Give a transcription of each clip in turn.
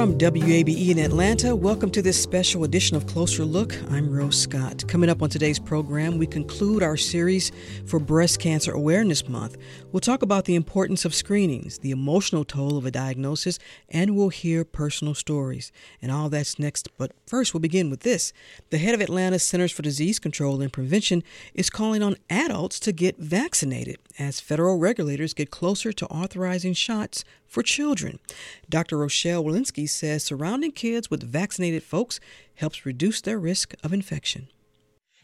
From WABE in Atlanta, welcome to this special edition of Closer Look. I'm Rose Scott. Coming up on today's program, we conclude our series for Breast Cancer Awareness Month. We'll talk about the importance of screenings, the emotional toll of a diagnosis, and we'll hear personal stories. And all that's next. But first, we'll begin with this. The head of Atlanta Centers for Disease Control and Prevention is calling on adults to get vaccinated as federal regulators get closer to authorizing shots for children. Dr. Rochelle Walensky says surrounding kids with vaccinated folks helps reduce their risk of infection.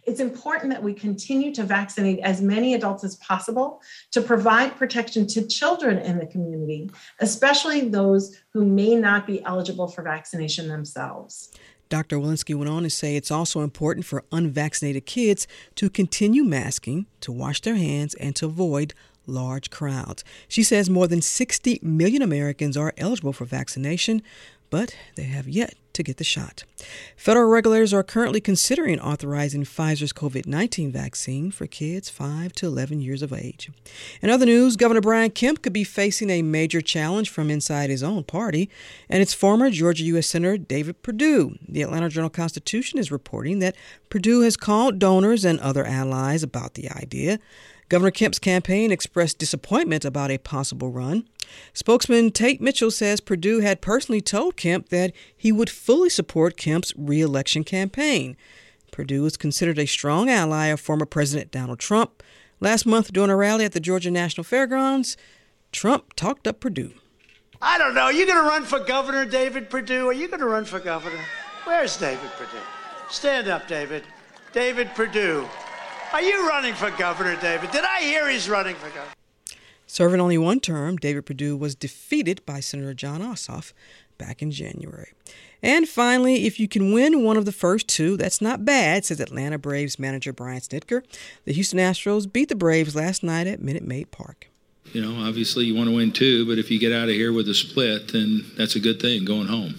It's important that we continue to vaccinate as many adults as possible to provide protection to children in the community, especially those who may not be eligible for vaccination themselves. Dr. Walensky went on to say it's also important for unvaccinated kids to continue masking, to wash their hands, and to avoid large crowds. She says more than 60 million Americans are eligible for vaccination, but they have yet to get the shot. Federal regulators are currently considering authorizing Pfizer's COVID 19 vaccine for kids 5 to 11 years of age. In other news, Governor Brian Kemp could be facing a major challenge from inside his own party, and its former Georgia U.S. Senator David Perdue. The Atlanta Journal Constitution is reporting that Perdue has called donors and other allies about the idea. Governor Kemp's campaign expressed disappointment about a possible run. Spokesman Tate Mitchell says Perdue had personally told Kemp that he would fully support Kemp's reelection campaign. Perdue is considered a strong ally of former President Donald Trump. Last month, during a rally at the Georgia National Fairgrounds, Trump talked up Perdue. I don't know. Are you going to run for governor, David Perdue? Are you going to run for governor? Where's David Perdue? Stand up, David. David Perdue. Are you running for governor, David? Did I hear he's running for governor? Serving only one term, David Perdue was defeated by Senator Jon Ossoff back in January. And finally, if you can win one of the first two, that's not bad, says Atlanta Braves manager Brian Snitker. The Houston Astros beat the Braves last night at Minute Maid Park. You know, obviously you want to win two, but if you get out of here with a split, then that's a good thing going home.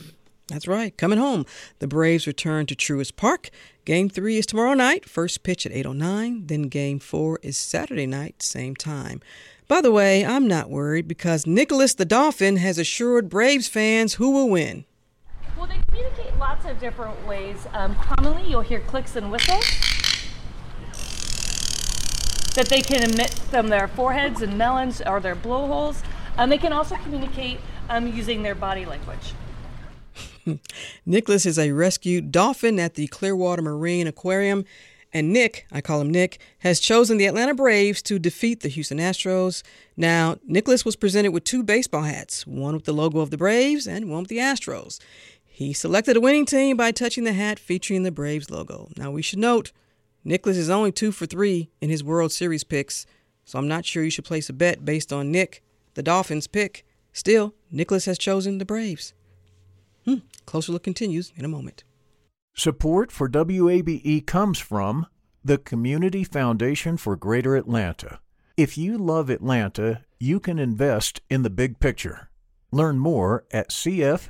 That's right, coming home. The Braves return to Truist Park. Game three is tomorrow night, first pitch at 8.09. Then game four is Saturday night, same time. By the way, I'm not worried because Nicholas the Dolphin has assured Braves fans who will win. Well, they communicate lots of different ways. Um, commonly, you'll hear clicks and whistles that they can emit from their foreheads and melons or their blowholes. Um, they can also communicate um, using their body language. Hmm. Nicholas is a rescued dolphin at the Clearwater Marine Aquarium. And Nick, I call him Nick, has chosen the Atlanta Braves to defeat the Houston Astros. Now, Nicholas was presented with two baseball hats, one with the logo of the Braves and one with the Astros. He selected a winning team by touching the hat featuring the Braves logo. Now, we should note, Nicholas is only two for three in his World Series picks, so I'm not sure you should place a bet based on Nick, the Dolphins' pick. Still, Nicholas has chosen the Braves. Hmm. Closer Look continues in a moment. Support for WABE comes from the Community Foundation for Greater Atlanta. If you love Atlanta, you can invest in the big picture. Learn more at CF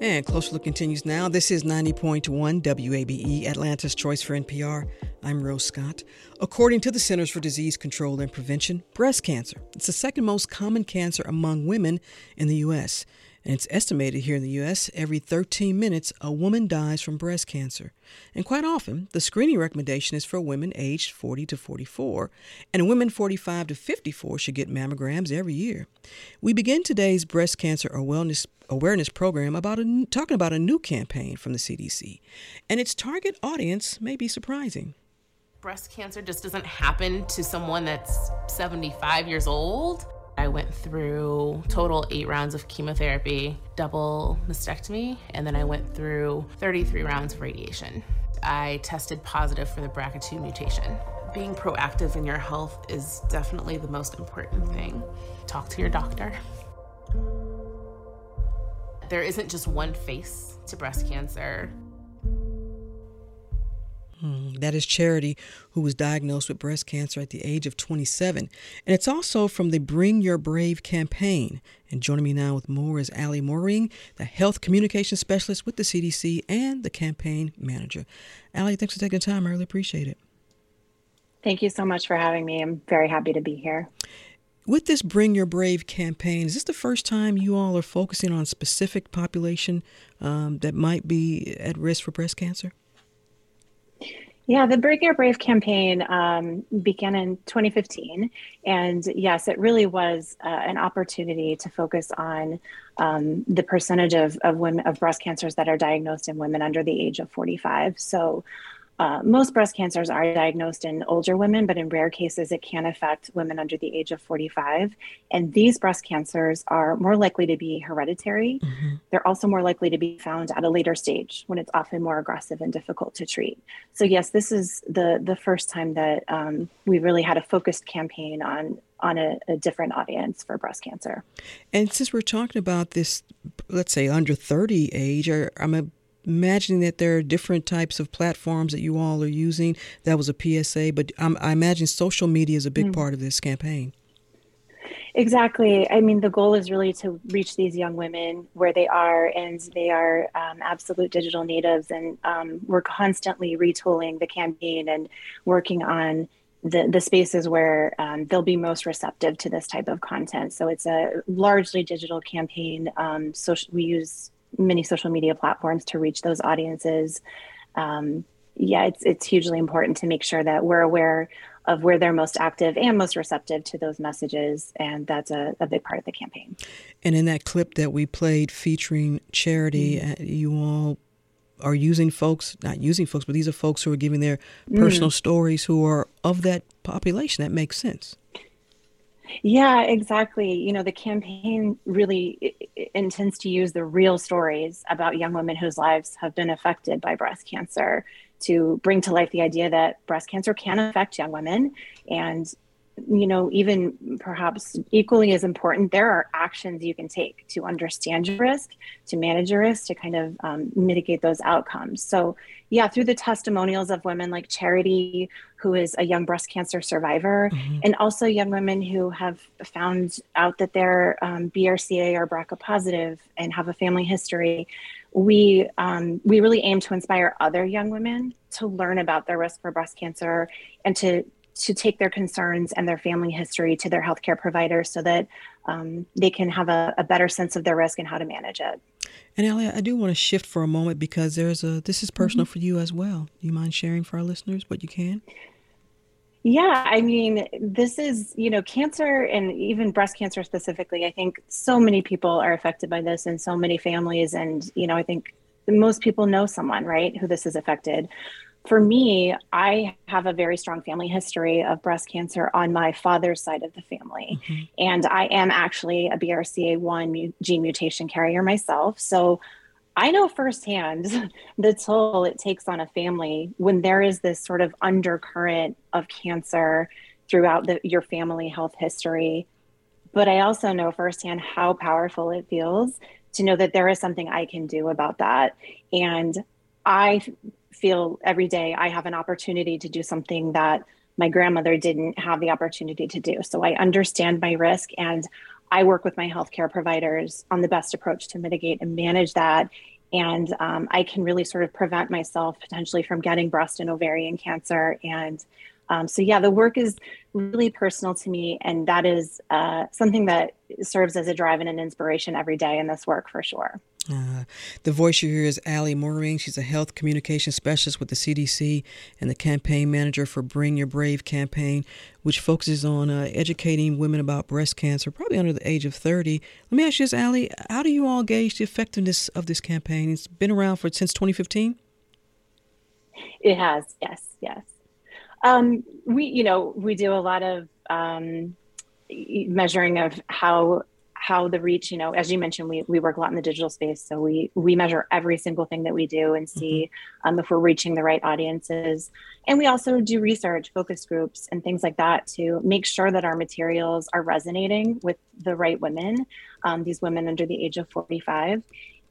And Closer Look continues now. This is 90.1 WABE, Atlanta's Choice for NPR. I'm Rose Scott. According to the Centers for Disease Control and Prevention, breast cancer is the second most common cancer among women in the U.S. And it's estimated here in the U.S. every 13 minutes a woman dies from breast cancer. And quite often, the screening recommendation is for women aged 40 to 44, and women 45 to 54 should get mammograms every year. We begin today's breast cancer awareness awareness program about a, talking about a new campaign from the CDC, and its target audience may be surprising. Breast cancer just doesn't happen to someone that's 75 years old. I went through total eight rounds of chemotherapy, double mastectomy, and then I went through 33 rounds of radiation. I tested positive for the BRCA2 mutation. Being proactive in your health is definitely the most important thing. Talk to your doctor. There isn't just one face to breast cancer. Hmm, that is Charity, who was diagnosed with breast cancer at the age of 27. And it's also from the Bring Your Brave campaign. And joining me now with more is Ali Mooring, the health communication specialist with the CDC and the campaign manager. Ali, thanks for taking the time. I really appreciate it. Thank you so much for having me. I'm very happy to be here. With this Bring Your Brave campaign, is this the first time you all are focusing on a specific population um, that might be at risk for breast cancer? Yeah, the Bring Your Brave campaign um, began in 2015. And yes, it really was uh, an opportunity to focus on um, the percentage of, of women of breast cancers that are diagnosed in women under the age of 45. So uh, most breast cancers are diagnosed in older women, but in rare cases, it can affect women under the age of 45. And these breast cancers are more likely to be hereditary. Mm-hmm. They're also more likely to be found at a later stage when it's often more aggressive and difficult to treat. So, yes, this is the, the first time that um, we really had a focused campaign on on a, a, different audience for breast cancer. And since we're talking about this, let's say under 30 age, or I'm a imagining that there are different types of platforms that you all are using. That was a PSA, but I'm, i imagine social media is a big mm. part of this campaign. Exactly. I mean, the goal is really to reach these young women where they are, and they are um, absolute digital natives. And um, we're constantly retooling the campaign and working on the, the spaces where um, they'll be most receptive to this type of content. So it's a largely digital campaign. Um, social, we use many social media platforms to reach those audiences. Um, yeah, it's it's hugely important to make sure that we're aware of where they're most active and most receptive to those messages, and that's a, a big part of the campaign. And in that clip that we played featuring Charity, mm-hmm. You all are using folks, not using folks, but these are folks who are giving their personal mm. stories who are of that population. That makes sense. Yeah, exactly. You know, the campaign really intends to use the real stories about young women whose lives have been affected by breast cancer to bring to life the idea that breast cancer can affect young women and you know, even perhaps equally as important, there are actions you can take to understand your risk, to manage your risk, to kind of um, mitigate those outcomes. So, yeah, through the testimonials of women like Charity, who is a young breast cancer survivor, mm-hmm. and also young women who have found out that they're um, BRCA or BRCA positive and have a family history, we um, we really aim to inspire other young women to learn about their risk for breast cancer and to to take their concerns and their family history to their healthcare provider so that um, they can have a, a, better sense of their risk and how to manage it. And Ali, I do want to shift for a moment because there's a this is personal mm-hmm. for you as well. Do you mind sharing for our listeners what you can? Yeah, I mean, this is, you know, cancer and even breast cancer specifically. I think so many people are affected by this and so many families. And, you know, I think most people know someone, right, who this has affected for me, I have a very strong family history of breast cancer on my father's side of the family. Mm-hmm. And I am actually a BRCA1 gene mutation carrier myself. So I know firsthand the toll it takes on a family when there is this sort of undercurrent of cancer throughout the, your family health history. But I also know firsthand how powerful it feels to know that there is something I can do about that. And I feel every day I have an opportunity to do something that my grandmother didn't have the opportunity to do. So I understand my risk and I work with my healthcare providers on the best approach to mitigate and manage that and um, I can really sort of prevent myself potentially from getting breast and ovarian cancer. And um, so, yeah, the work is really personal to me, and that is uh, something that serves as a drive and an inspiration every day in this work for sure. Uh, the voice you hear is Allie Mooring. She's a health communication specialist with the CDC and the campaign manager for Bring Your Brave campaign, which focuses on uh, educating women about breast cancer, probably under the age of 30. Let me ask you this, Allie, how do you all gauge the effectiveness of this campaign? It's been around for since 2015? It has, yes, yes. Um, we, you know, we do a lot of um, measuring of how how the reach you know as you mentioned we, we work a lot in the digital space. So we we measure every single thing that we do and see mm-hmm. um, if we're reaching the right audiences. And we also do research focus groups and things like that to make sure that our materials are resonating with the right women um, these women under the age of 45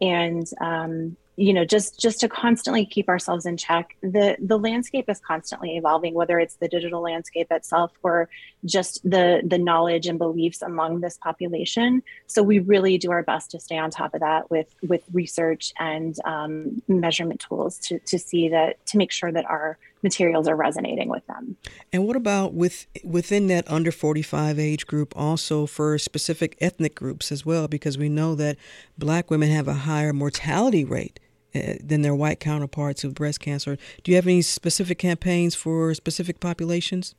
and um, you know just just to constantly keep ourselves in check the the landscape is constantly evolving whether it's the digital landscape itself or just the the knowledge and beliefs among this population so we really do our best to stay on top of that with with research and um, measurement tools to to see that to make sure that our materials are resonating with them. And what about with within that under 45 age group also for specific ethnic groups as well because we know that black women have a higher mortality rate than their white counterparts of breast cancer. Do you have any specific campaigns for specific populations?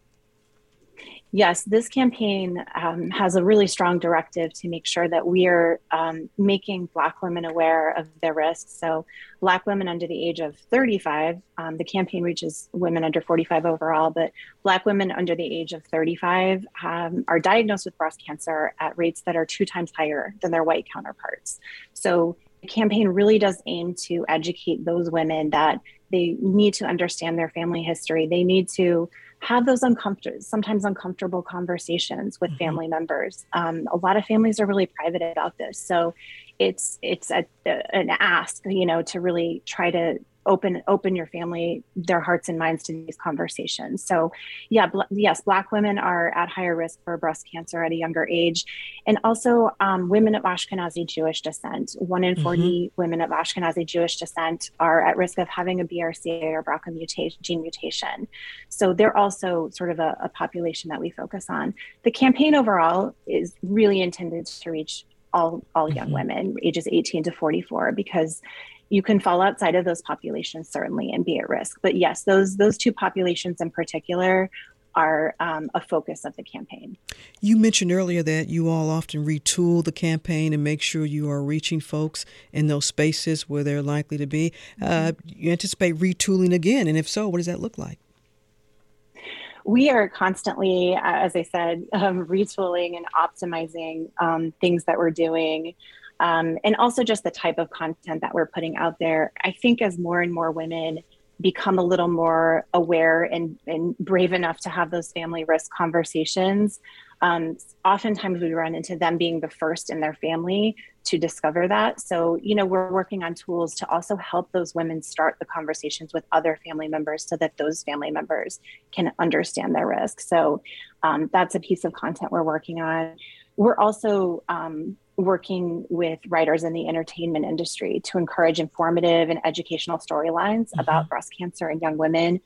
Yes, this campaign um, has a really strong directive to make sure that we are um, making Black women aware of their risks. So, Black women under the age of 35, um, the campaign reaches women under 45 overall, but Black women under the age of 35 um, are diagnosed with breast cancer at rates that are two times higher than their white counterparts. So, campaign really does aim to educate those women that they need to understand their family history. They need to have those uncomfortable, sometimes uncomfortable conversations with mm-hmm. family members. Um, a lot of families are really private about this, so it's it's a, a, an ask, you know, to really try to open open your family their hearts and minds to these conversations. So yeah bl- yes black women are at higher risk for breast cancer at a younger age. And also um, women of ashkenazi jewish descent. One in 40 mm-hmm. women of ashkenazi jewish descent are at risk of having a brca or brca mutation gene mutation. So they're also sort of a, a population that we focus on. The campaign overall is really intended to reach all all young mm-hmm. women ages 18 to 44 because you can fall outside of those populations certainly and be at risk. But yes, those those two populations in particular are um, a focus of the campaign. You mentioned earlier that you all often retool the campaign and make sure you are reaching folks in those spaces where they're likely to be. Uh, mm-hmm. You anticipate retooling again, and if so, what does that look like? we are constantly, as I said, um, retooling and optimizing um, things that we're doing um, and also just the type of content that we're putting out there. I think as more and more women become a little more aware and, and brave enough to have those family risk conversations, um, oftentimes we run into them being the first in their family to discover that. So, you know, we're working on tools to also help those women start the conversations with other family members so that those family members can understand their risk. So, um, that's a piece of content we're working on. We're also um, working with writers in the entertainment industry to encourage informative and educational storylines mm-hmm. about breast cancer and young women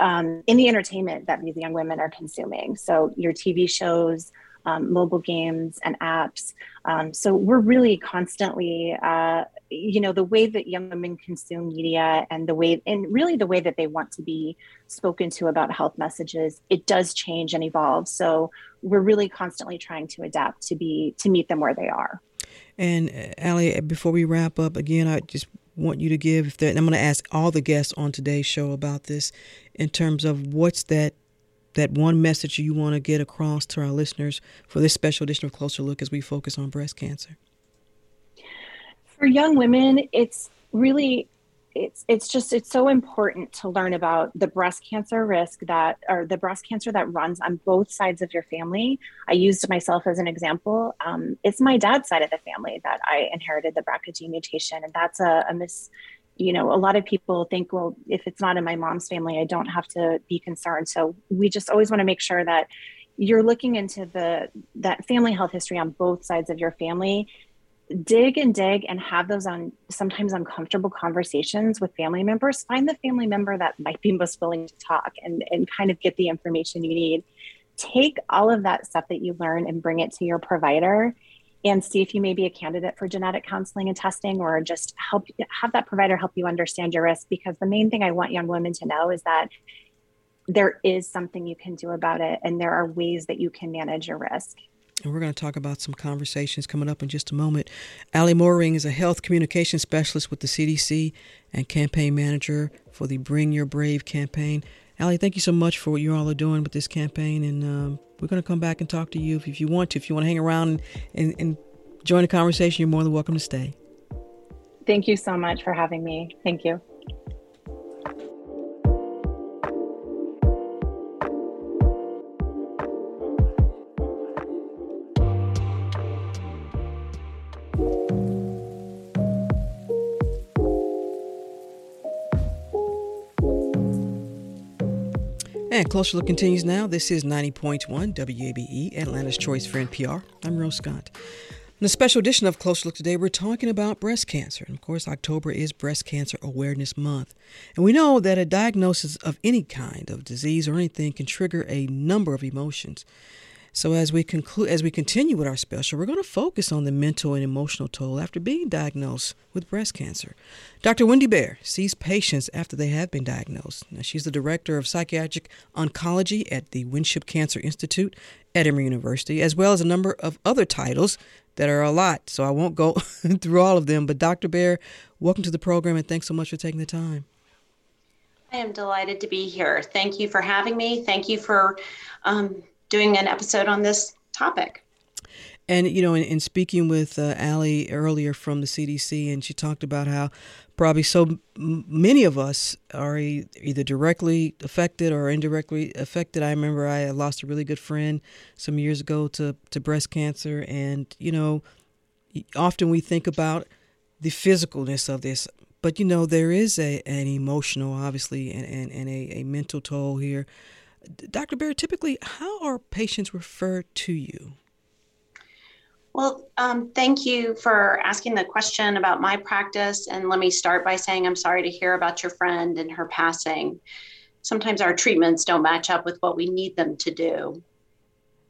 um, in the entertainment that these young women are consuming. So, your TV shows, um, mobile games, and apps. Um, so, we're really constantly, uh, you know, the way that young women consume media and the way, and really the way that they want to be spoken to about health messages, it does change and evolve. So, we're really constantly trying to adapt to be to meet them where they are. And uh, Allie, before we wrap up, again, I just want you to give. If I'm going to ask all the guests on today's show about this, in terms of what's that that one message you want to get across to our listeners for this special edition of Closer Look as we focus on breast cancer. For young women, it's really it's it's just it's so important to learn about the breast cancer risk that or the breast cancer that runs on both sides of your family. I used myself as an example. Um, it's my dad's side of the family that i inherited the brca gene mutation and that's a, a mis you know a lot of people think well if it's not in my mom's family i don't have to be concerned. So we just always want to make sure that you're looking into the that family health history on both sides of your family dig and dig and have those on sometimes uncomfortable conversations with family members. Find the family member that might be most willing to talk and, and kind of get the information you need. Take all of that stuff that you learn and bring it to your provider and see if you may be a candidate for genetic counseling and testing or just help have that provider help you understand your risk because the main thing i want young women to know is that there is something you can do about it and there are ways that you can manage your risk and we're going to talk about some conversations coming up in just a moment. Ali Mooring is a health communication specialist with the CDC and campaign manager for the Bring Your Brave campaign. Ali, thank you so much for what you all are doing with this campaign. And um, we're going to come back and talk to you if, if you want to. If you want to hang around and, and join the conversation, you're more than welcome to stay. Thank you so much for having me. Thank you. And Closer Look continues now. This is 90.1 WABE, Atlanta's Choice for NPR. I'm Rose Scott. In a special edition of Closer Look today, we're talking about breast cancer. And of course, October is Breast Cancer Awareness Month. And we know that a diagnosis of any kind of disease or anything can trigger a number of emotions. So as we conclude, as we continue with our special, we're going to focus on the mental and emotional toll after being diagnosed with breast cancer. Dr. Wendy Baer sees patients after they have been diagnosed. Now, she's the director of psychiatric oncology at the Winship Cancer Institute at Emory University, as well as a number of other titles that are a lot. So I won't go through all of them. But Dr. Baer, welcome to the program, and thanks so much for taking the time. I am delighted to be here. Thank you for having me. Thank you for um, doing an episode on this topic. And you know, in, in speaking with uh, Ali earlier from the CDC, and she talked about how probably so many of us are e- either directly affected or indirectly affected. I remember I lost a really good friend some years ago to to breast cancer, and you know, often we think about the physicalness of this, but you know, there is a an emotional, obviously, and and, and a, a mental toll here. Dr. Baer, typically, how are patients referred to you? Well, um, thank you for asking the question about my practice. And let me start by saying I'm sorry to hear about your friend and her passing. Sometimes our treatments don't match up with what we need them to do.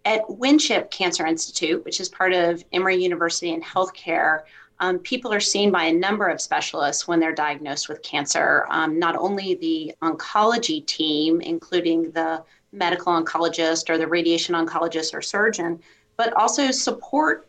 At Winship Cancer Institute, which is part of Emory University in healthcare, um, people are seen by a number of specialists when they're diagnosed with cancer. Um, not only the oncology team, including the medical oncologist or the radiation oncologist or surgeon, but also support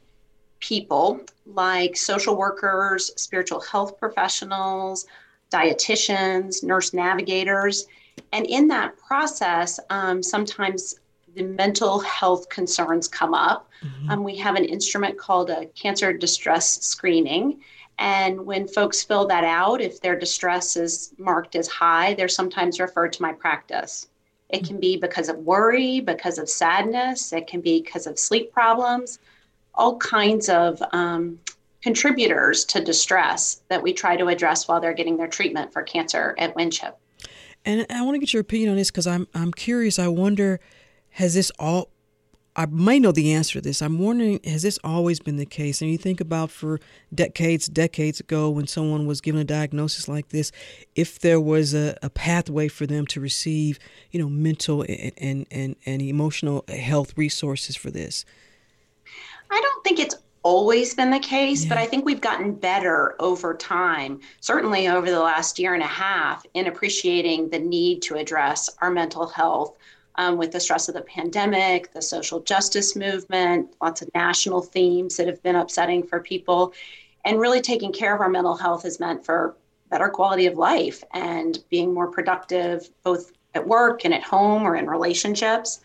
people like social workers, spiritual health professionals, dietitians, nurse navigators. And in that process, um, sometimes the mental health concerns come up. Mm-hmm. Um, we have an instrument called a cancer distress screening. And when folks fill that out, if their distress is marked as high, they're sometimes referred to my practice. It can be because of worry, because of sadness, it can be because of sleep problems, all kinds of um, contributors to distress that we try to address while they're getting their treatment for cancer at Winship. And I want to get your opinion on this because I'm I'm curious. I wonder has this all I may know the answer to this. I'm wondering, has this always been the case? And you think about for decades, decades ago, when someone was given a diagnosis like this, if there was a, a pathway for them to receive, you know, mental and, and, and, and emotional health resources for this? I don't think it's always been the case, yeah. but I think we've gotten better over time, certainly over the last year and a half, in appreciating the need to address our mental health um, with the stress of the pandemic, the social justice movement, lots of national themes that have been upsetting for people. And really taking care of our mental health has meant for better quality of life and being more productive, both at work and at home or in relationships.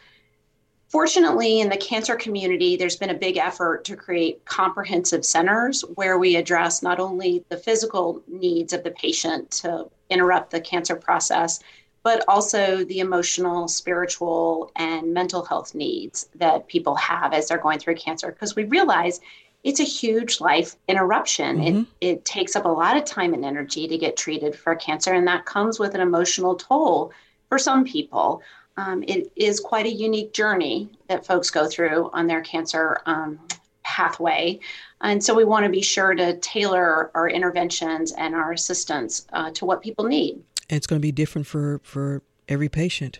Fortunately, in the cancer community, there's been a big effort to create comprehensive centers where we address not only the physical needs of the patient to interrupt the cancer process, but also the emotional, spiritual, and mental health needs that people have as they're going through cancer. Because we realize it's a huge life interruption. Mm-hmm. It, it takes up a lot of time and energy to get treated for cancer, and that comes with an emotional toll for some people. Um, it is quite a unique journey that folks go through on their cancer um, pathway. And so we want to be sure to tailor our interventions and our assistance uh, to what people need. And it's going to be different for, for every patient.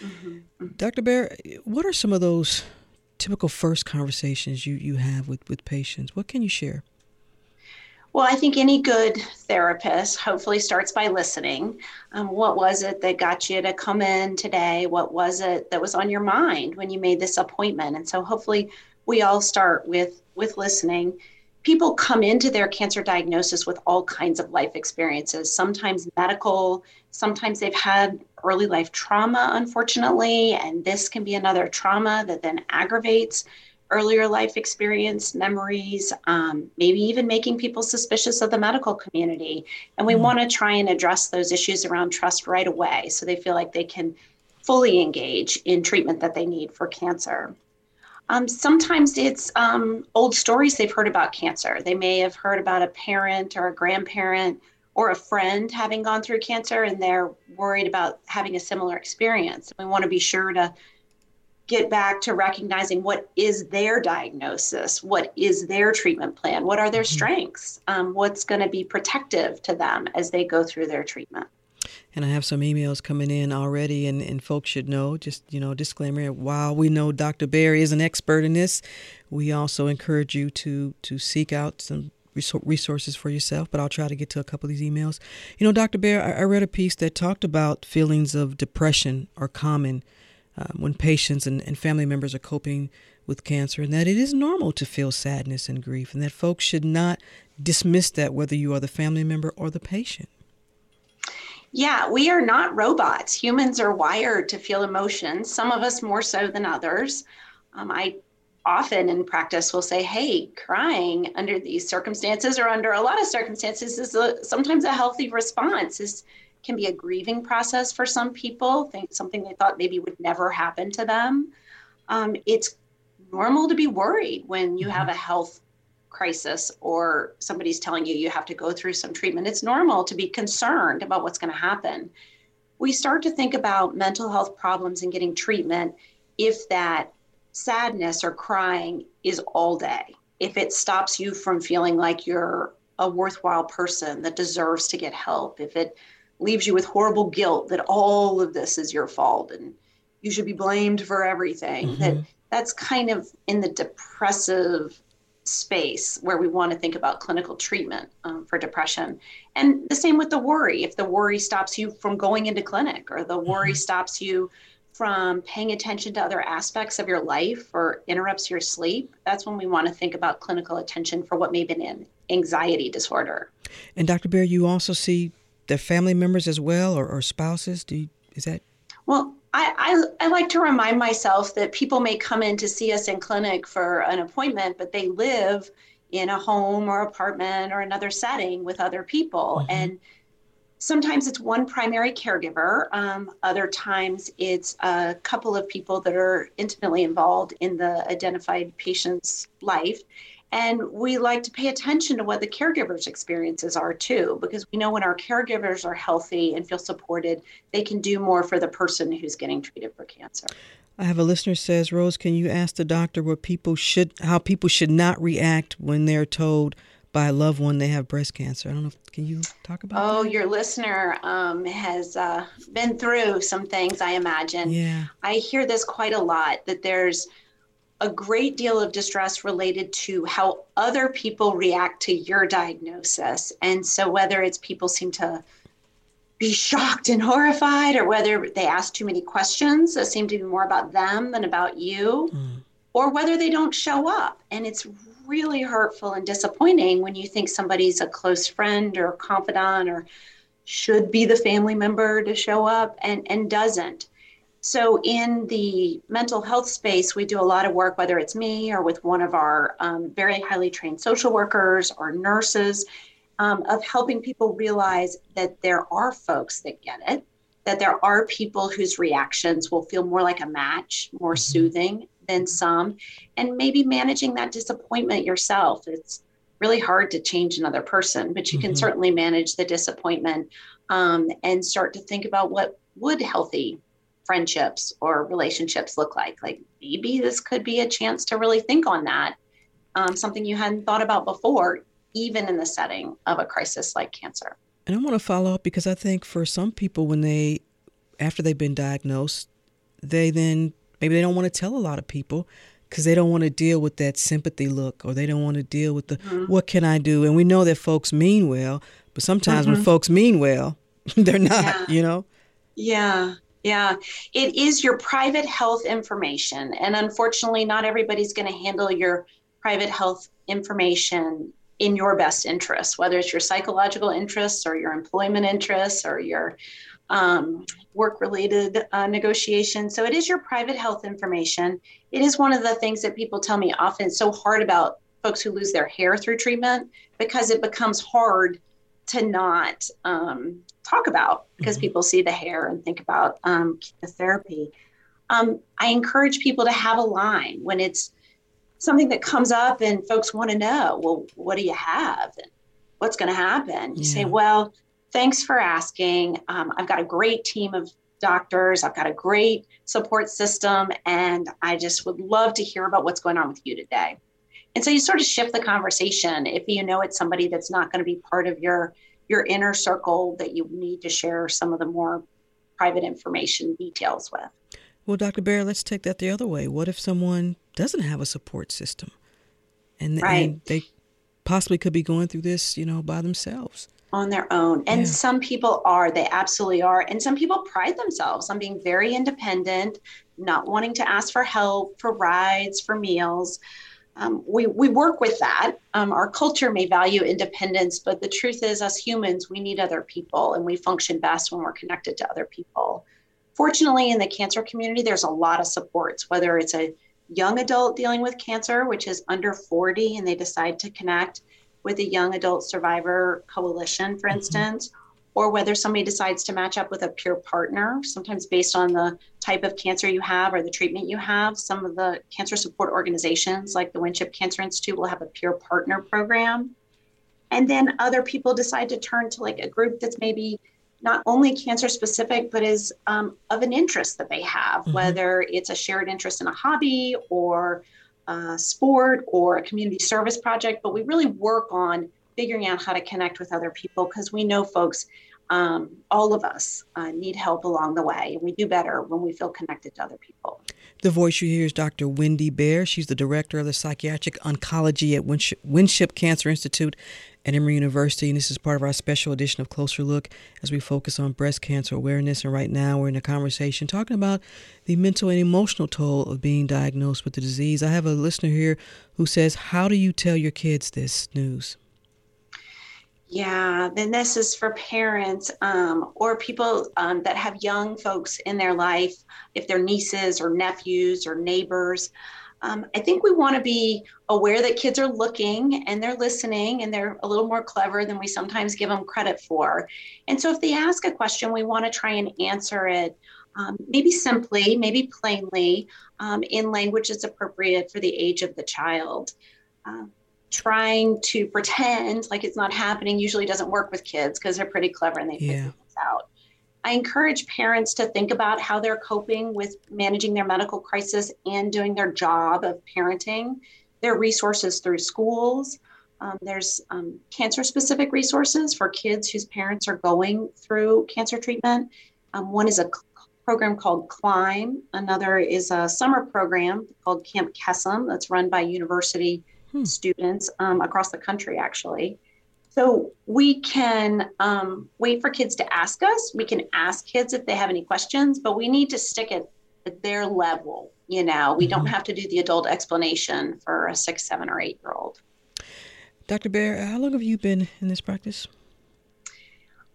Mm-hmm. Dr. Baer, what are some of those typical first conversations you, you have with, with patients? What can you share? Well, I think any good therapist hopefully starts by listening. Um, what was it that got you to come in today? What was it that was on your mind when you made this appointment? And so hopefully we all start with with listening. People come into their cancer diagnosis with all kinds of life experiences, sometimes medical, sometimes they've had early life trauma, unfortunately, and this can be another trauma that then aggravates earlier life experience, memories, um, maybe even making people suspicious of the medical community. And we mm. want to try and address those issues around trust right away so they feel like they can fully engage in treatment that they need for cancer. Um, sometimes it's um, old stories they've heard about cancer. They may have heard about a parent or a grandparent or a friend having gone through cancer and they're worried about having a similar experience. We want to be sure to get back to recognizing what is their diagnosis, what is their treatment plan, what are their mm-hmm. strengths, um, what's going to be protective to them as they go through their treatment. And I have some emails coming in already, and, and folks should know just, you know, disclaimer while we know Dr. Barry is an expert in this, we also encourage you to, to seek out some resources for yourself, but I'll try to get to a couple of these emails. You know, Dr. Baer, I, I read a piece that talked about feelings of depression are common um, when patients and, and family members are coping with cancer, and that it is normal to feel sadness and grief, and that folks should not dismiss that whether you are the family member or the patient. Yeah, we are not robots. Humans are wired to feel emotions, some of us more so than others. Um, I often in practice will say, hey, crying under these circumstances or under a lot of circumstances is a, sometimes a healthy response. Is can be a grieving process for some people, think something they thought maybe would never happen to them. Um, it's normal to be worried when you have mm-hmm. a health crisis or somebody's telling you you have to go through some treatment. It's normal to be concerned about what's going to happen. We start to think about mental health problems and getting treatment if that sadness or crying is all day, if it stops you from feeling like you're a worthwhile person that deserves to get help, if it leaves you with horrible guilt that all of this is your fault and you should be blamed for everything, mm-hmm. that that's kind of in the depressive space where we want to think about clinical treatment um, for depression. And the same with the worry. If the worry stops you from going into clinic or the worry mm-hmm. stops you from paying attention to other aspects of your life or interrupts your sleep, that's when we want to think about clinical attention for what may be an anxiety disorder. And Dr. Baer, you also see their family members as well or, or spouses? Do you, is that? Well, I, I, I like to remind myself that people may come in to see us in clinic for an appointment, but they live in a home or apartment or another setting with other people. Mm-hmm. And sometimes it's one primary caregiver um, other times it's a couple of people that are intimately involved in the identified patient's life and we like to pay attention to what the caregivers experiences are too because we know when our caregivers are healthy and feel supported they can do more for the person who's getting treated for cancer I have a listener says, Rose, can you ask the doctor what people should, how people should not react when they're told by a loved one they have breast cancer. I don't know. If, can you talk about? Oh, that? your listener um, has uh, been through some things. I imagine. Yeah. I hear this quite a lot. That there's a great deal of distress related to how other people react to your diagnosis, and so whether it's people seem to be shocked and horrified, or whether they ask too many questions that seem to be more about them than about you. Mm. Or whether they don't show up. And it's really hurtful and disappointing when you think somebody's a close friend or confidant or should be the family member to show up and, and doesn't. So, in the mental health space, we do a lot of work, whether it's me or with one of our um, very highly trained social workers or nurses, um, of helping people realize that there are folks that get it, that there are people whose reactions will feel more like a match, more mm-hmm. soothing, than some, and maybe managing that disappointment yourself. It's really hard to change another person, but you mm-hmm. can certainly manage the disappointment um, and start to think about what would healthy friendships or relationships look like. Like maybe this could be a chance to really think on that um, something you hadn't thought about before, even in the setting of a crisis like cancer. And I want to follow up because I think for some people, when they, after they've been diagnosed, they then maybe they don't want to tell a lot of people because they don't want to deal with that sympathy look or they don't want to deal with the mm-hmm. what can I do? And we know that folks mean well, but sometimes mm-hmm. when folks mean well, they're not, yeah. you know? Yeah. Yeah, it is your private health information. And unfortunately, not everybody's going to handle your private health information in your best interest, whether it's your psychological interests or your employment interests or your um, work related uh, negotiations. So it is your private health information. It is one of the things that people tell me often so hard about folks who lose their hair through treatment because it becomes hard to not um, talk about because mm-hmm. people see the hair and think about um, the therapy. Um, I encourage people to have a line when it's something that comes up and folks want to know, well, what do you have? And what's going to happen? You yeah. say, well, thanks for asking. Um, I've got a great team of doctors, I've got a great support system, and I just would love to hear about what's going on with you today. And so you sort of shift the conversation if you know it's somebody that's not going to be part of your your inner circle that you need to share some of the more private information details with. Well, Dr. Baer, let's take that the other way. What if someone doesn't have a support system and, right. and they possibly could be going through this, you know, by themselves? On their own. And yeah. some people are, they absolutely are. And some people pride themselves on being very independent, not wanting to ask for help, for rides, for meals um, we, we work with that. Um, our culture may value independence, but the truth is, as humans, we need other people and we function best when we're connected to other people. Fortunately, in the cancer community, there's a lot of supports, whether it's a young adult dealing with cancer, which is under 40, and they decide to connect with a young adult survivor coalition, for mm-hmm. instance, or whether somebody decides to match up with a peer partner, sometimes based on the type of cancer you have or the treatment you have. Some of the cancer support organizations, like the Winship Cancer Institute, will have a peer partner program. And then other people decide to turn to like a group that's maybe not only cancer specific, but is um, of an interest that they have, mm-hmm. whether it's a shared interest in a hobby or a sport or a community service project. But we really work on figuring out how to connect with other people because we know folks um, all of us uh, need help along the way and we do better when we feel connected to other people. The voice you hear is dr wendy baer she's the director of the psychiatric oncology at winship, winship cancer institute at emory university and this is part of our special edition of closer look as we focus on breast cancer awareness. And right now we're in a conversation talking about the mental and emotional toll of being diagnosed with the disease. I have a listener here who says how do you tell your kids this news yeah, then this is for parents um, or people um, that have young folks in their life, if they're nieces or nephews or neighbors. Um, I think we want to be aware that kids are looking and they're listening and they're a little more clever than we sometimes give them credit for. And so if they ask a question, we want to try and answer it um, maybe simply, maybe plainly, um, in language that's appropriate for the age of the child. Uh, trying to pretend like it's not happening usually doesn't work with kids because they're pretty clever and they yeah. figure things out. I encourage parents to think about how they're coping with managing their medical crisis and doing their job of parenting. There are resources through schools. Um, there's um, cancer specific resources for kids whose parents are going through cancer treatment. Um, one is a program called Climb, another is a summer program called Camp Kesem that's run by University hmm. students um, across the country, actually. So we can um, wait for kids to ask us. We can ask kids if they have any questions, but we need to stick it at their level. You know, we mm-hmm. don't have to do the adult explanation for a six, seven, or eight year old. Dr. Baer, how long have you been in this practice?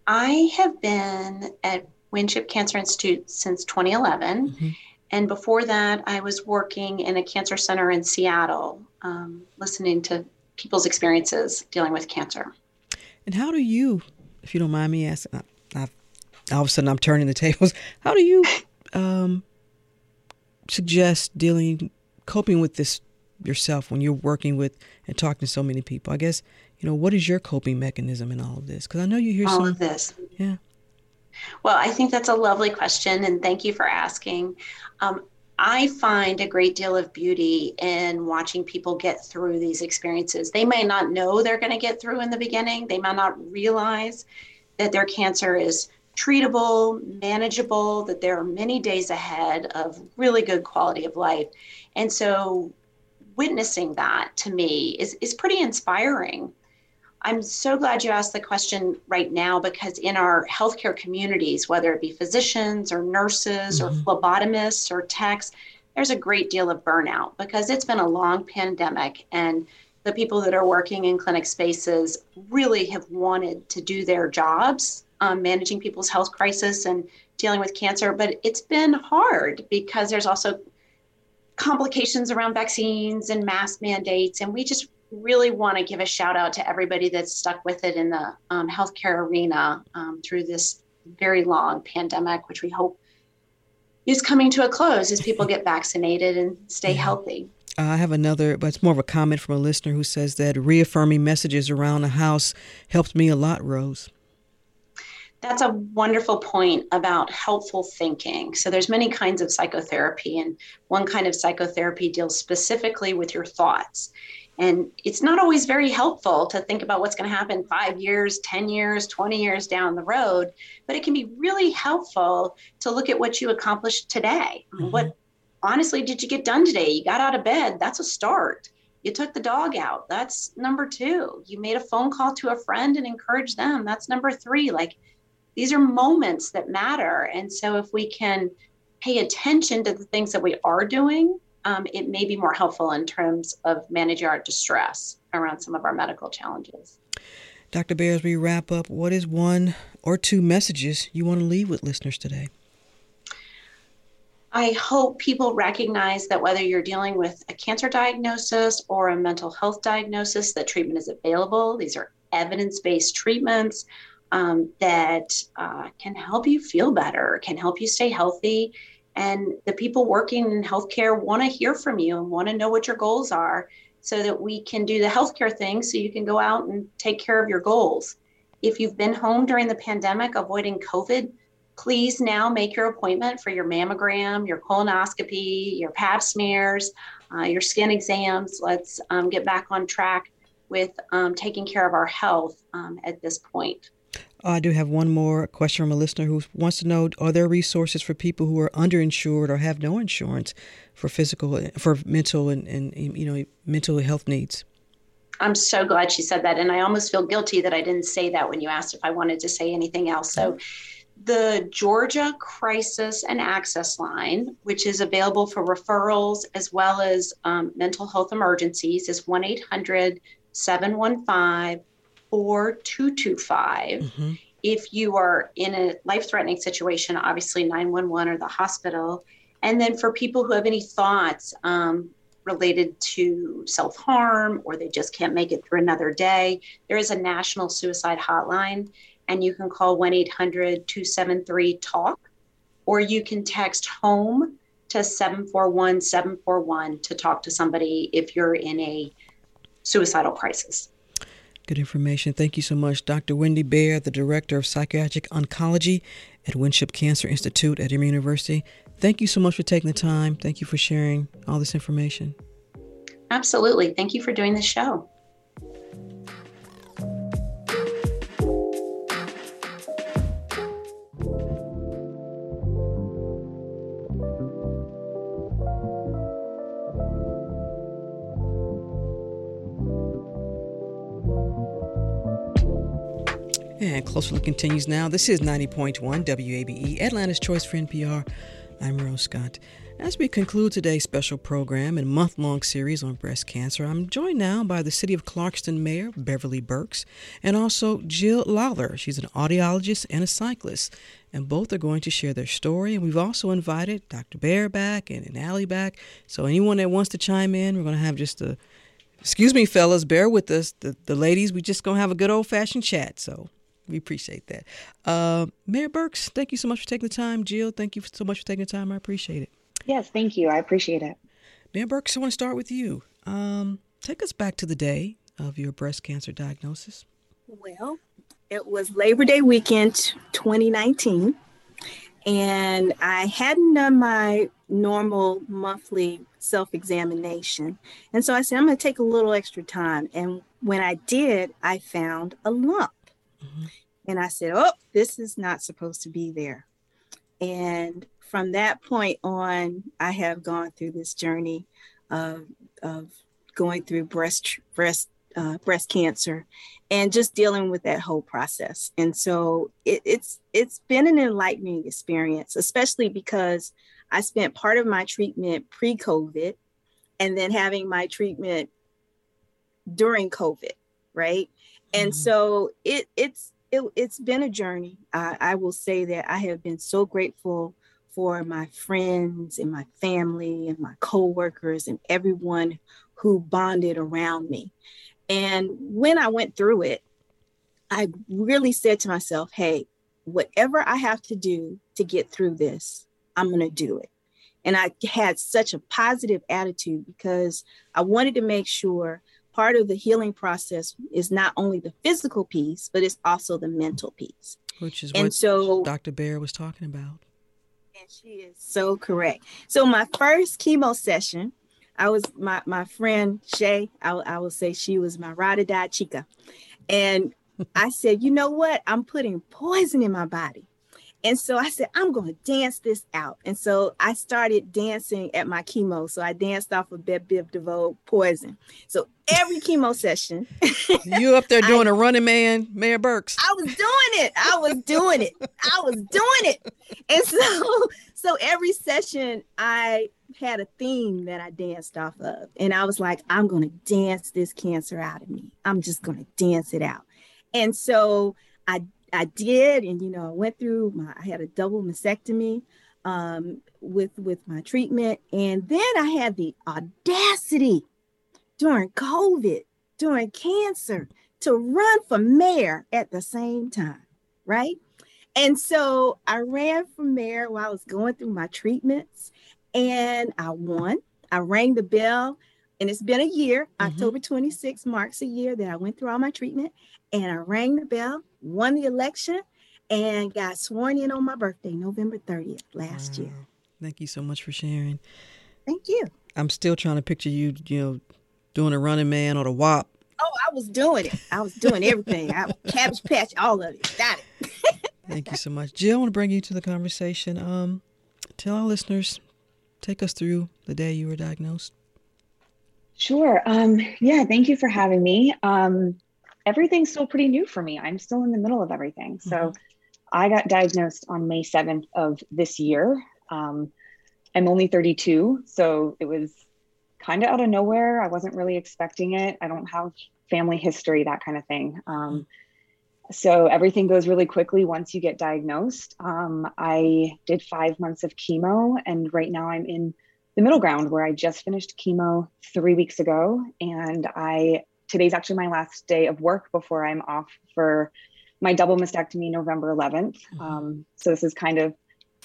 I have been at Winship Cancer Institute since 2011. Mm-hmm. And before that, I was working in a cancer center in Seattle, um, listening to people's experiences dealing with cancer. And how do you, if you don't mind me asking, I, I, all of a sudden I'm turning the tables. How do you um, suggest dealing, coping with this yourself when you're working with and talking to so many people? I guess you know what is your coping mechanism in all of this? Because I know you hear all some, of this. Yeah. Well, I think that's a lovely question, and thank you for asking. Um, I find a great deal of beauty in watching people get through these experiences. They may not know they're going to get through in the beginning, they might not realize that their cancer is treatable, manageable, that there are many days ahead of really good quality of life. And so witnessing that to me is, is pretty inspiring. I'm so glad you asked the question right now because in our healthcare communities, whether it be physicians or nurses mm-hmm. or phlebotomists or techs, there's a great deal of burnout because it's been a long pandemic and the people that are working in clinic spaces really have wanted to do their jobs um, managing people's health crisis and dealing with cancer but it's been hard because there's also complications around vaccines and mask mandates and we just really want to give a shout out to everybody that's stuck with it in the um, healthcare arena um, through this very long pandemic, which we hope is coming to a close as people get vaccinated and stay yeah. healthy. Uh, I have another, but it's more of a comment from a listener who says that reaffirming messages around the house helped me a lot, Rose. That's a wonderful point about helpful thinking. So there's many kinds of psychotherapy and one kind of psychotherapy deals specifically with your thoughts. And it's not always very helpful to think about what's going to happen five years, 10 years, 20 years down the road, but it can be really helpful to look at what you accomplished today. Mm-hmm. What honestly did you get done today? You got out of bed, that's a start. You took the dog out, that's number two. You made a phone call to a friend and encouraged them, that's number three. Like these are moments that matter. And so if we can pay attention to the things that we are doing, um, it may be more helpful in terms of managing our distress around some of our medical challenges. Dr. Baer, as we wrap up, what is one or two messages you want to leave with listeners today? I hope people recognize that whether you're dealing with a cancer diagnosis or a mental health diagnosis, that treatment is available. These are evidence based treatments um, that uh, can help you feel better, can help you stay healthy, and the people working in healthcare want to hear from you and want to know what your goals are so that we can do the healthcare thing so you can go out and take care of your goals. If you've been home during the pandemic avoiding COVID, please now make your appointment for your mammogram, your colonoscopy, your pap smears, uh, your skin exams. Let's um, get back on track with um, taking care of our health um, at this point. I do have one more question from a listener who wants to know: Are there resources for people who are underinsured or have no insurance for physical, for mental, and, and you know mental health needs? I'm so glad she said that, and I almost feel guilty that I didn't say that when you asked if I wanted to say anything else. So, the Georgia Crisis and Access Line, which is available for referrals as well as um, mental health emergencies, is 1 800 715 4225. Mm-hmm. If you are in a life threatening situation, obviously 911 or the hospital. And then for people who have any thoughts um, related to self harm or they just can't make it through another day, there is a national suicide hotline, and you can call 1 800 273 TALK, or you can text HOME to 741 741 to talk to somebody if you're in a suicidal crisis. Good information. Thank you so much, Dr. Wendy Baer, the Director of Psychiatric Oncology at Winship Cancer Institute at Emory University. Thank you so much for taking the time. Thank you for sharing all this information. Absolutely. Thank you for doing the show. And Closer Look continues now. This is 90.1 WABE, Atlanta's Choice for NPR. I'm Rose Scott. As we conclude today's special program and month long series on breast cancer, I'm joined now by the City of Clarkston Mayor, Beverly Burks, and also Jill Lawler. She's an audiologist and a cyclist, and both are going to share their story. And we've also invited Dr. Baer back and, and Ali back. So anyone that wants to chime in, we're going to have just a Excuse me, fellas, bear with us. The, the ladies, we just gonna have a good old fashioned chat. So we appreciate that. Uh, Mayor Burks, thank you so much for taking the time. Jill, thank you so much for taking the time. I appreciate it. Yes, thank you. I appreciate it. Mayor Burks, I want to start with you. Um, take us back to the day of your breast cancer diagnosis. Well, it was Labor Day weekend 2019. And I hadn't done my normal monthly self examination. And so I said, I'm going to take a little extra time. And when I did, I found a lump. Mm-hmm. And I said, Oh, this is not supposed to be there. And from that point on, I have gone through this journey of, of going through breast breast uh, breast cancer and just dealing with that whole process. And so it, it's it's been an enlightening experience, especially because I spent part of my treatment pre-COVID and then having my treatment during COVID, right? And mm-hmm. so it it's it, has been a journey. I, I will say that I have been so grateful for my friends and my family and my coworkers and everyone who bonded around me. And when I went through it, I really said to myself, hey, whatever I have to do to get through this, I'm going to do it. And I had such a positive attitude because I wanted to make sure part of the healing process is not only the physical piece, but it's also the mental piece. Which is and what so, Dr. Baer was talking about. And she is so correct. So my first chemo session, I was my my friend Shay. I, I will say she was my ride or die chica, and I said, you know what? I'm putting poison in my body. And so I said, I'm going to dance this out. And so I started dancing at my chemo. So I danced off of Bell Biv DeVoe Poison. So every chemo session. you up there doing I, a running man, Mayor Burks. I was doing it. I was doing it. I was doing it. And so, so every session I had a theme that I danced off of. And I was like, I'm going to dance this cancer out of me. I'm just going to dance it out. And so I I did, and you know, I went through my I had a double mastectomy um, with with my treatment, and then I had the audacity during COVID, during cancer, to run for mayor at the same time, right? And so I ran for mayor while I was going through my treatments, and I won. I rang the bell, and it's been a year. Mm-hmm. October 26 marks a year that I went through all my treatment, and I rang the bell, won the election, and got sworn in on my birthday, November 30th last wow. year. Thank you so much for sharing. Thank you. I'm still trying to picture you, you know, doing a running man or the WAP. Oh, I was doing it. I was doing everything. I cabbage patch, all of it. Got it. Thank you so much. Jill, I want to bring you to the conversation. Um, tell our listeners, take us through the day you were diagnosed. Sure. Um, yeah, thank you for having me. Um, everything's still pretty new for me. I'm still in the middle of everything. So mm-hmm. I got diagnosed on May 7th of this year. Um, I'm only 32, so it was kind of out of nowhere. I wasn't really expecting it. I don't have family history, that kind of thing. Um, so everything goes really quickly once you get diagnosed. Um, I did five months of chemo, and right now I'm in the middle ground where I just finished chemo three weeks ago, and I today's actually my last day of work before I'm off for my double mastectomy November 11th. Mm-hmm. Um, so this is kind of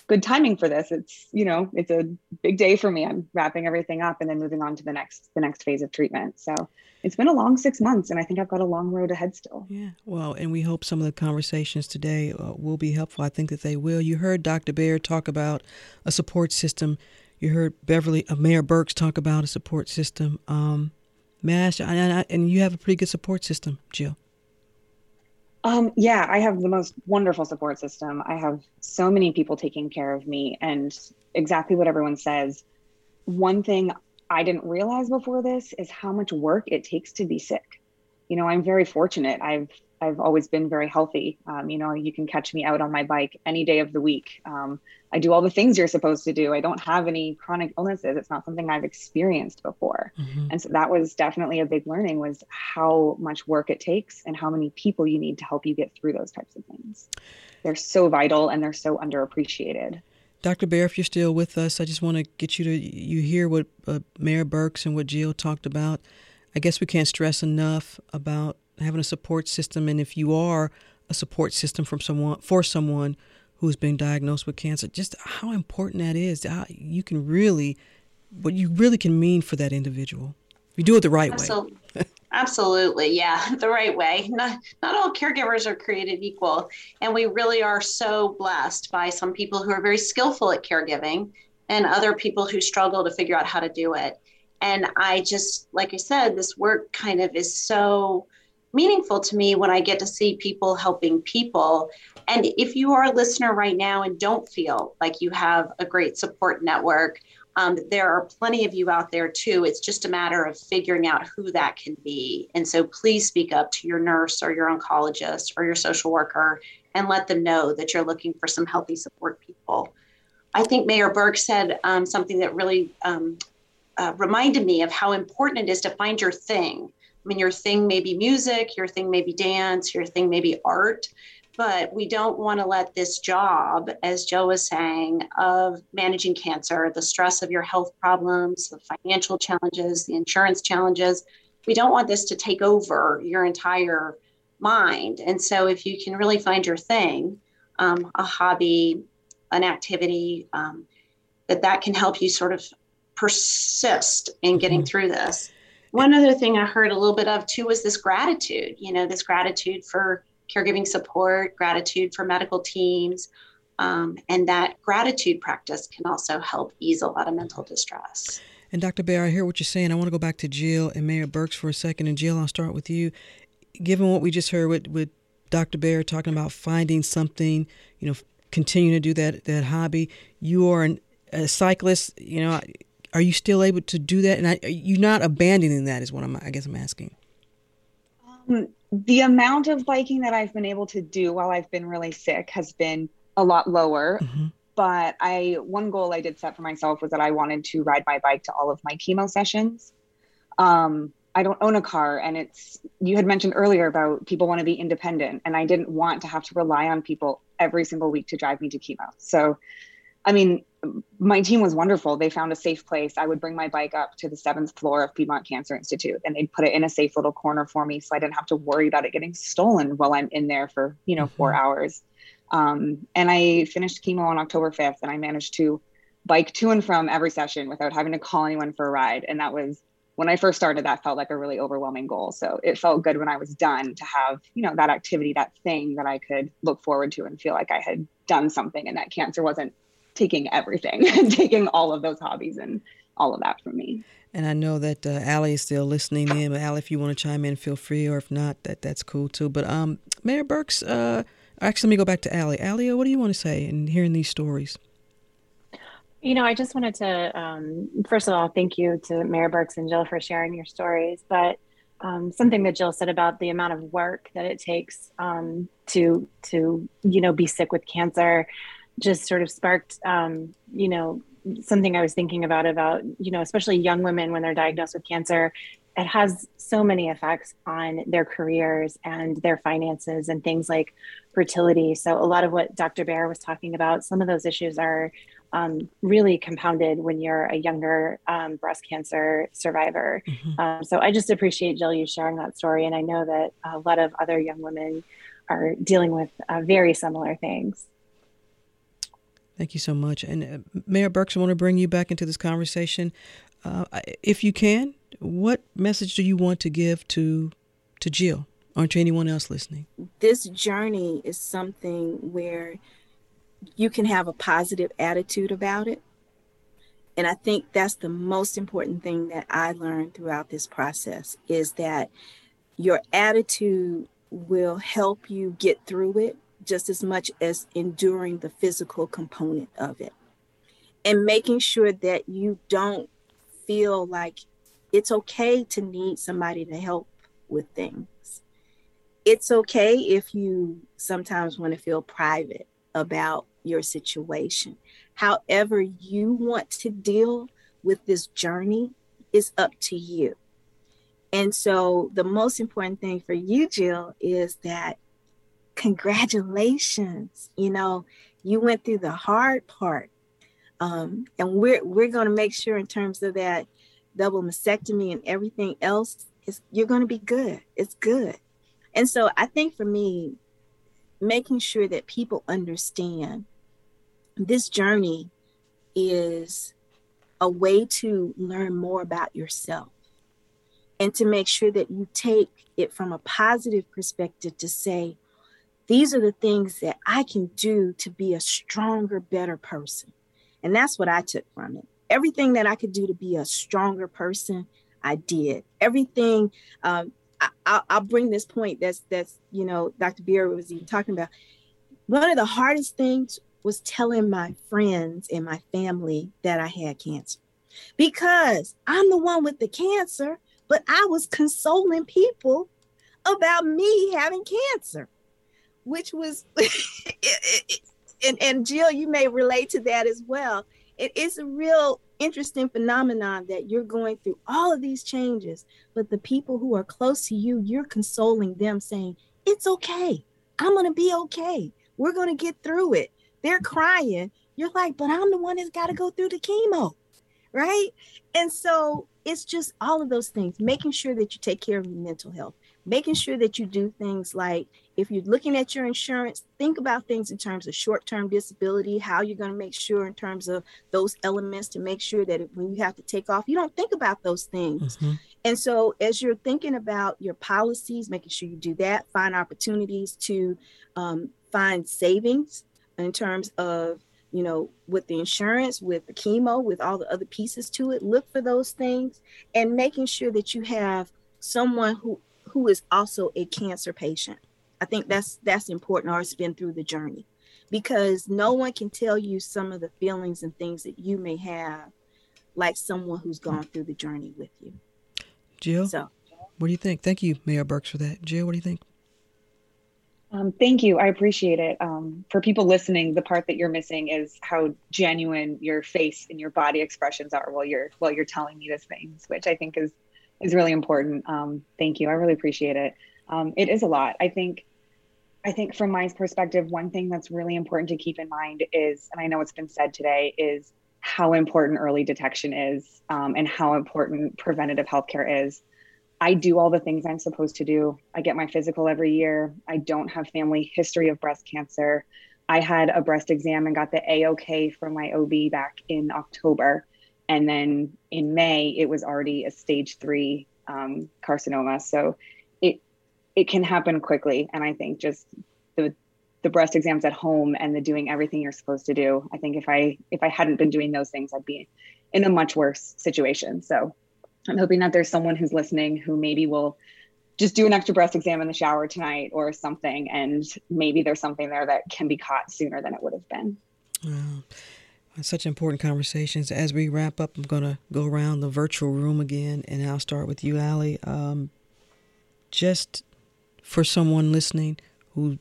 good timing for this. It's you know it's a big day for me. I'm wrapping everything up and then moving on to the next the next phase of treatment. So it's been a long six months, and I think I've got a long road ahead still. Yeah, well, and we hope some of the conversations today uh, will be helpful. I think that they will. You heard Dr. Baer talk about a support system. You heard Beverly, uh, Mayor Burks talk about a support system. Um, Mash, and, and you have a pretty good support system, Jill. Um, yeah, I have the most wonderful support system. I have so many people taking care of me, and exactly what everyone says. One thing I didn't realize before this is how much work it takes to be sick. You know, I'm very fortunate. I've I've always been very healthy. Um, you know, you can catch me out on my bike any day of the week. Um, I do all the things you're supposed to do. I don't have any chronic illnesses. It's not something I've experienced before. Mm-hmm. And so that was definitely a big learning was how much work it takes and how many people you need to help you get through those types of things. They're so vital and they're so underappreciated. Dr. Baer, if you're still with us, I just want to get you to you hear what uh, Mayor Burks and what Jill talked about. I guess we can't stress enough about having a support system, and if you are a support system from someone for someone who's been diagnosed with cancer, just how important that is. How you can really, what you really can mean for that individual. You do it the right Absolutely. way. Absolutely. Yeah, the right way. Not, not all caregivers are created equal. And we really are so blessed by some people who are very skillful at caregiving and other people who struggle to figure out how to do it. And I just, like I said, this work kind of is so meaningful to me when I get to see people helping people. And if you are a listener right now and don't feel like you have a great support network, um, there are plenty of you out there too. It's just a matter of figuring out who that can be. And so please speak up to your nurse or your oncologist or your social worker and let them know that you're looking for some healthy support people. I think Mayor Burks said um, something that really um, uh, reminded me of how important it is to find your thing. I mean, your thing may be music, your thing may be dance, your thing may be art, but we don't want to let this job, as Joe was saying, of managing cancer, the stress of your health problems, the financial challenges, the insurance challenges, we don't want this to take over your entire mind. And so, if you can really find your thing, um, a hobby, an activity, um, that that can help you sort of persist in getting mm-hmm. through this one other thing I heard a little bit of too was this gratitude, you know, this gratitude for caregiving support, gratitude for medical teams. Um, and that gratitude practice can also help ease a lot of mental distress. And Dr. Baer, I hear what you're saying. I want to go back to Jill and Mayor Burks for a second. And Jill, I'll start with you. Given what we just heard with, with Dr. Baer talking about finding something, you know, continuing to do that that hobby, you are an, a cyclist. You know, are you still able to do that? And I, you're not abandoning that is what I'm, I guess I'm asking. Um, the amount of biking that I've been able to do while I've been really sick has been a lot lower. Mm-hmm. But I, one goal I did set for myself was that I wanted to ride my bike to all of my chemo sessions. Um, I don't own a car, and it's you had mentioned earlier about people want to be independent, and I didn't want to have to rely on people every single week to drive me to chemo. So, I mean, my team was wonderful. They found a safe place. I would bring my bike up to the seventh floor of Piedmont Cancer Institute and they'd put it in a safe little corner for me so I didn't have to worry about it getting stolen while I'm in there for, you know, 4 mm-hmm. hours. Um, and I finished chemo on October 5th and I managed to bike to and from every session without having to call anyone for a ride. And that was when I first started, that felt like a really overwhelming goal. So it felt good when I was done to have, you know, that activity, that thing that I could look forward to and feel like I had done something and that cancer wasn't taking everything, and taking all of those hobbies and all of that from me. And I know that uh, Ali is still listening in. But Ali, if you want to chime in, feel free. Or if not, that that's cool too. But um, Mayor Burks, uh, actually, let me go back to Ali. Ali, what do you want to say in hearing these stories? You know, I just wanted to, um, first of all, thank you to Mayor Burks and Jill for sharing your stories. But um, something that Jill said about the amount of work that it takes um, to to you know be sick with cancer just sort of sparked, um, you know, something I was thinking about about you know, especially young women when they're diagnosed with cancer. It has so many effects on their careers and their finances and things like fertility. So a lot of what Dr. Baer was talking about, some of those issues are um, really compounded when you're a younger um, breast cancer survivor. Mm-hmm. Um, so I just appreciate Jill you sharing that story, and I know that a lot of other young women are dealing with uh, very similar things. Thank you so much. And uh, Mayor Burks, I want to bring you back into this conversation. Uh, if you can, what message do you want to give to to Jill or to anyone else listening? This journey is something where you can have a positive attitude about it. And I think that's the most important thing that I learned throughout this process is that your attitude will help you get through it just as much as enduring the physical component of it. And making sure that you don't feel like it's okay to need somebody to help with things. It's okay if you sometimes want to feel private about your situation. However, you want to deal with this journey is up to you. And so, the most important thing for you, Jill, is that congratulations. You know, you went through the hard part. Um, and we're we're going to make sure in terms of that double mastectomy and everything else is you're going to be good. It's good. And so I think for me, making sure that people understand this journey is a way to learn more about yourself and to make sure that you take it from a positive perspective to say, these are the things that I can do to be a stronger, better person. And that's what I took from it. Everything that I could do to be a stronger person, I did. Everything. Um, I, will bring this point. That's that's you know Dr. Baer was even talking about. One of the hardest things was telling my friends and my family that I had cancer, because I'm the one with the cancer, but I was consoling people about me having cancer which was and, and Jill, you may relate to that as well. It is a real interesting phenomenon that you're going through all of these changes, but the people who are close to you, you're consoling them, saying, It's okay. I'm going to be okay. We're going to get through it. They're crying. You're like, But I'm the one that's got to go through the chemo. Right. And so it's just all of those things, making sure that you take care of your mental health, making sure that you do things like if you're looking at your insurance, think about things in terms of short term disability, how you're going to make sure, in terms of those elements, to make sure that when you have to take off, you don't think about those things. Mm-hmm. And so, as you're thinking about your policies, making sure you do that, find opportunities to um, find savings in terms of you know, with the insurance, with the chemo, with all the other pieces to it, look for those things and making sure that you have someone who who is also a cancer patient. I think that's that's important or has been through the journey because no one can tell you some of the feelings and things that you may have like someone who's gone through the journey with you. Jill, so, what do you think? Thank you, Mayor Burks, for that. Jill, what do you think? Um, thank you. I appreciate it. Um, for people listening, the part that you're missing is how genuine your face and your body expressions are while you're while you're telling me these things, which I think is is really important. Um, thank you. I really appreciate it. Um, it is a lot. I think, I think from my perspective, one thing that's really important to keep in mind is, and I know it's been said today, is how important early detection is um, and how important preventative healthcare is. I do all the things I'm supposed to do. I get my physical every year. I don't have family history of breast cancer. I had a breast exam and got the AOK from my OB back in October and then in May it was already a stage three um, carcinoma. So it can happen quickly, and I think just the the breast exams at home and the doing everything you're supposed to do. I think if I if I hadn't been doing those things, I'd be in a much worse situation. So I'm hoping that there's someone who's listening who maybe will just do an extra breast exam in the shower tonight or something, and maybe there's something there that can be caught sooner than it would have been. Wow. Such important conversations. As we wrap up, I'm going to go around the virtual room again, and I'll start with you, Ali. Um, just for someone listening who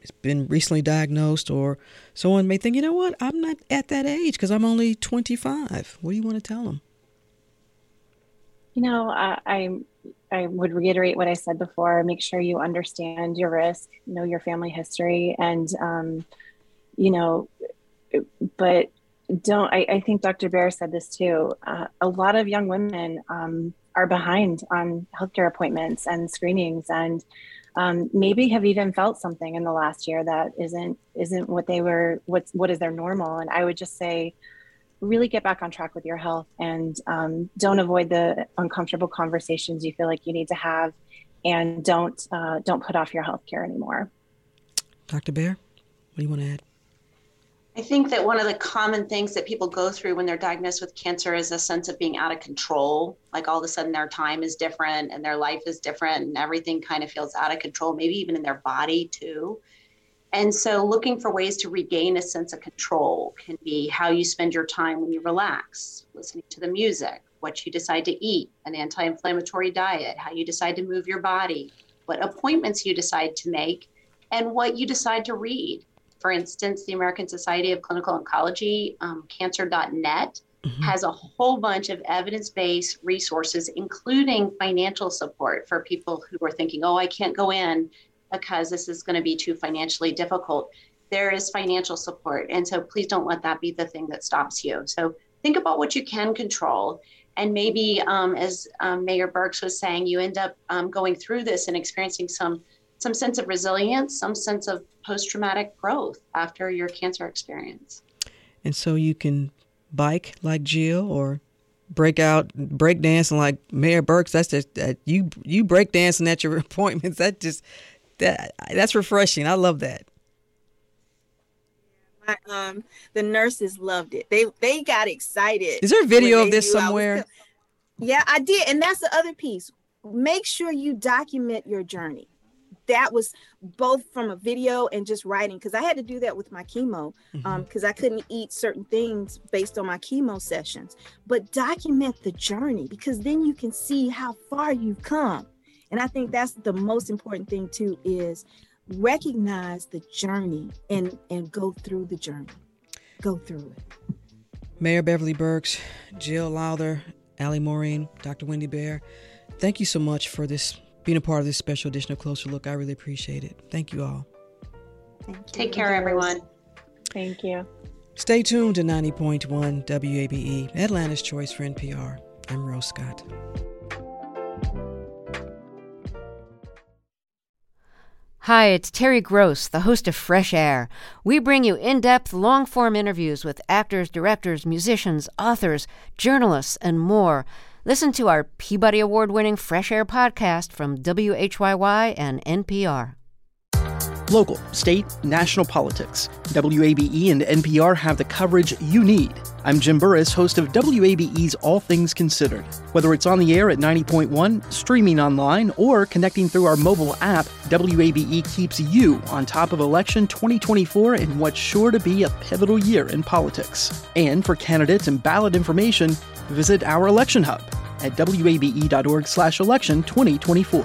has been recently diagnosed, or someone may think, you know what, I'm not at that age because I'm only 25. What do you want to tell them? You know, uh, I I would reiterate what I said before. Make sure you understand your risk, know your family history, and um, you know, but don't I, I think Dr. Baer said this too. Uh, a lot of young women um, are behind on healthcare appointments and screenings, and um, maybe have even felt something in the last year that isn't isn't what they were. What's what is their normal? And I would just say, really get back on track with your health, and um, don't avoid the uncomfortable conversations you feel like you need to have, and don't uh, don't put off your healthcare anymore. Dr. Baer, what do you want to add? I think that one of the common things that people go through when they're diagnosed with cancer is a sense of being out of control. Like all of a sudden their time is different and their life is different and everything kind of feels out of control, maybe even in their body too. And so looking for ways to regain a sense of control can be how you spend your time when you relax, listening to the music, what you decide to eat, an anti inflammatory diet, how you decide to move your body, what appointments you decide to make, and what you decide to read for instance, the American Society of Clinical Oncology, um, cancer.net, mm-hmm. has a whole bunch of evidence based resources, including financial support for people who are thinking, oh, I can't go in because this is going to be too financially difficult. There is financial support. And so please don't let that be the thing that stops you. So think about what you can control. And maybe, um, as um, Mayor Burks was saying, you end up um, going through this and experiencing some some sense of resilience, some sense of post traumatic growth after your cancer experience. And so you can bike like Jill or break out break dancing like Mayor Burks. That's just uh, you you break dancing at your appointments. That just that that's refreshing. I love that. My, um, the nurses loved it. They they got excited. Is there a video of this somewhere? I yeah, I did, and that's the other piece. Make sure you document your journey that was both from a video and just writing because I had to do that with my chemo because mm-hmm. um, I couldn't eat certain things based on my chemo sessions. But document the journey because then you can see how far you've come. And I think that's the most important thing too is recognize the journey and and go through the journey. Go through it. Mayor Beverly Burks, Jill Lowther, Ali Maureen, Dr. Wendy Baer, thank you so much for this being a part of this special edition of Closer Look. I really appreciate it. Thank you all. Thank you. Take care, everyone. Thank you. Stay tuned to 90.1 WABE, Atlanta's Choice for NPR. I'm Rose Scott. Hi, it's Terry Gross, the host of Fresh Air. We bring you in depth, long form interviews with actors, directors, musicians, authors, journalists, and more. Listen to our Peabody Award winning Fresh Air podcast from WHYY and NPR. Local, state, national politics. WABE and NPR have the coverage you need. I'm Jim Burress, host of WABE's All Things Considered. Whether it's on the air at 90.1, streaming online, or connecting through our mobile app, WABE keeps you on top of election 2024 in what's sure to be a pivotal year in politics. And for candidates and ballot information, visit our election hub at wabe.org/election 2024.